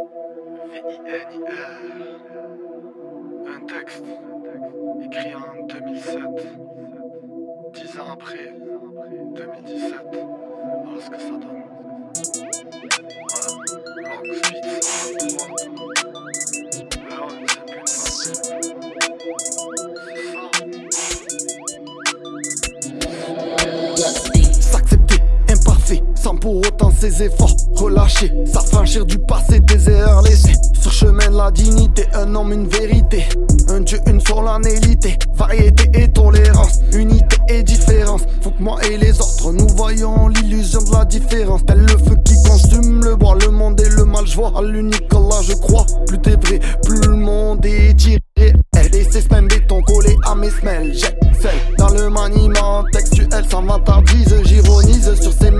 V-I-N-I-R. Un texte écrit en 2007. Dix ans après, 2017. Voilà ce que ça donne. S'accepter imparfait sans pour autant ses efforts relâchés. S'affranchir du passé des erreurs laissées sur chemin de la dignité. Un homme une vérité. Un dieu une solennité variété et tolérance. Unité et différence. Faut que moi et les autres nous voyons l'illusion de la différence. Tel le feu qui consume le bois. Le monde et le mal je vois à l'unique là je crois. Plus t'es vrai plus le monde est tiré. Elle et ses semaines béton collé à mes semelles. J'excelle dans le maniement textuel. Sans vantardise j'ironise sur ces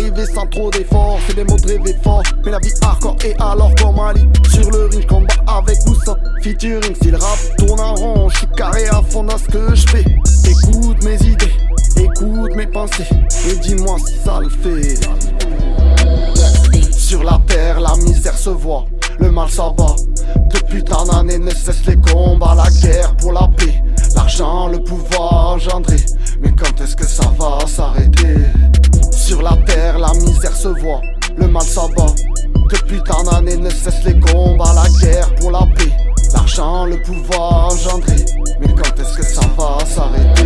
arriver sans trop d'efforts c'est des mots de rêver fort mais la vie hardcore et alors comme Ali sur le ring combat avec ou sans featuring si le rap tourne en rond je suis carré à fond dans ce que je fais. Écoute mes idées écoute mes pensées et dis-moi si ça le fait. Sur la terre, la misère se voit, le mal s'abat. Depuis tant d'années ne cessent les combats, la guerre pour la paix, l'argent, le pouvoir engendré. Mais quand est-ce que ça le mal s'abat. Depuis tant d'années ne cessent les combats, la guerre pour la paix, l'argent, le pouvoir engendré. Mais quand est-ce que ça va s'arrêter?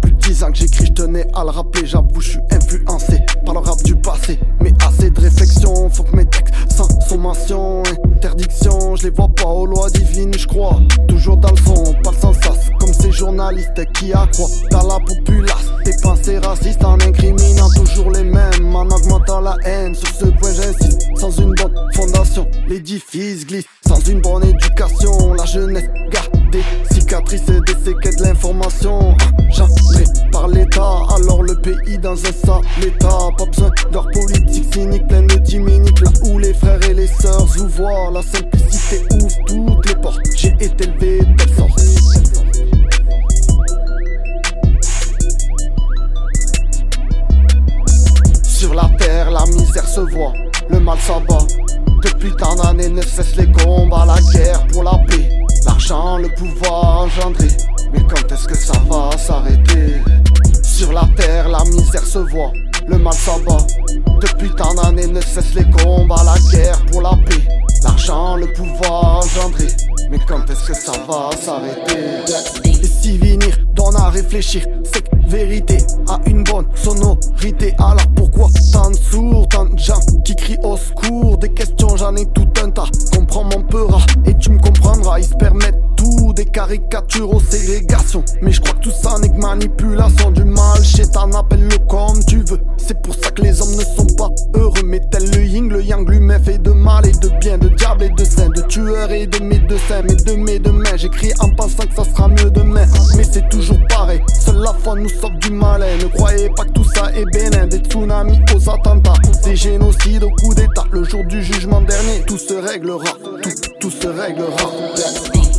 Plus de 10 ans que j'écris, je tenais à le rappeler. J'avoue, je suis influencé par le rap du passé. Mais assez de réflexion, faut que mes textes sommation, interdiction. Je les vois pas aux lois divines, je crois. Toujours dans le fond, pas le sens sas, comme ces journalistes qui accroient dans la populace. Des pensées racistes en incriminant toujours les mêmes, en augmentant la haine. Sur ce point, j'insiste. Sans une bonne fondation, l'édifice glisse. Sans une bonne éducation, état. Pas besoin leur politique cynique pleine de diminiques. Là où les frères et les sœurs vous voient, la simplicité ouvre toutes les portes. J'ai été élevé telle sorte. Sur la terre, la misère se voit, le mal s'abat. Depuis tant d'années ne cessent les combats, la guerre pour la paix, l'argent, le pouvoir engendré. Mais quand est-ce que ça va s'arrêter? Sur la terre, la misère se voit, le mal s'abat. Depuis tant d'années ne cessent les combats, la guerre pour la paix, l'argent, le pouvoir engendré. Mais quand est-ce que ça va s'arrêter? Et si venir donne à réfléchir, c'est que vérité a une bonne sonorité. Alors pourquoi tant de sourds, tant de gens qui crient au secours? Des questions, j'en ai tout un tas. Tout, des caricatures aux ségrégations. Mais je crois que tout ça n'est que manipulation du mal. Chétan, appelle-le comme tu veux. C'est pour ça que les hommes ne sont pas heureux. Mais tel le yin, le yang lui-même fait de mal et de bien, de diable et de saint, de tueur et de médecin. Mais de mes demain, j'écris en pensant que ça sera mieux demain. Mais c'est toujours pareil, seule la foi nous sauve du malin. Ne croyez pas que tout ça est bénin, des tsunamis aux attentats, des génocides au coup d'état. Le jour du jugement dernier, tout se réglera, tout, tout se réglera.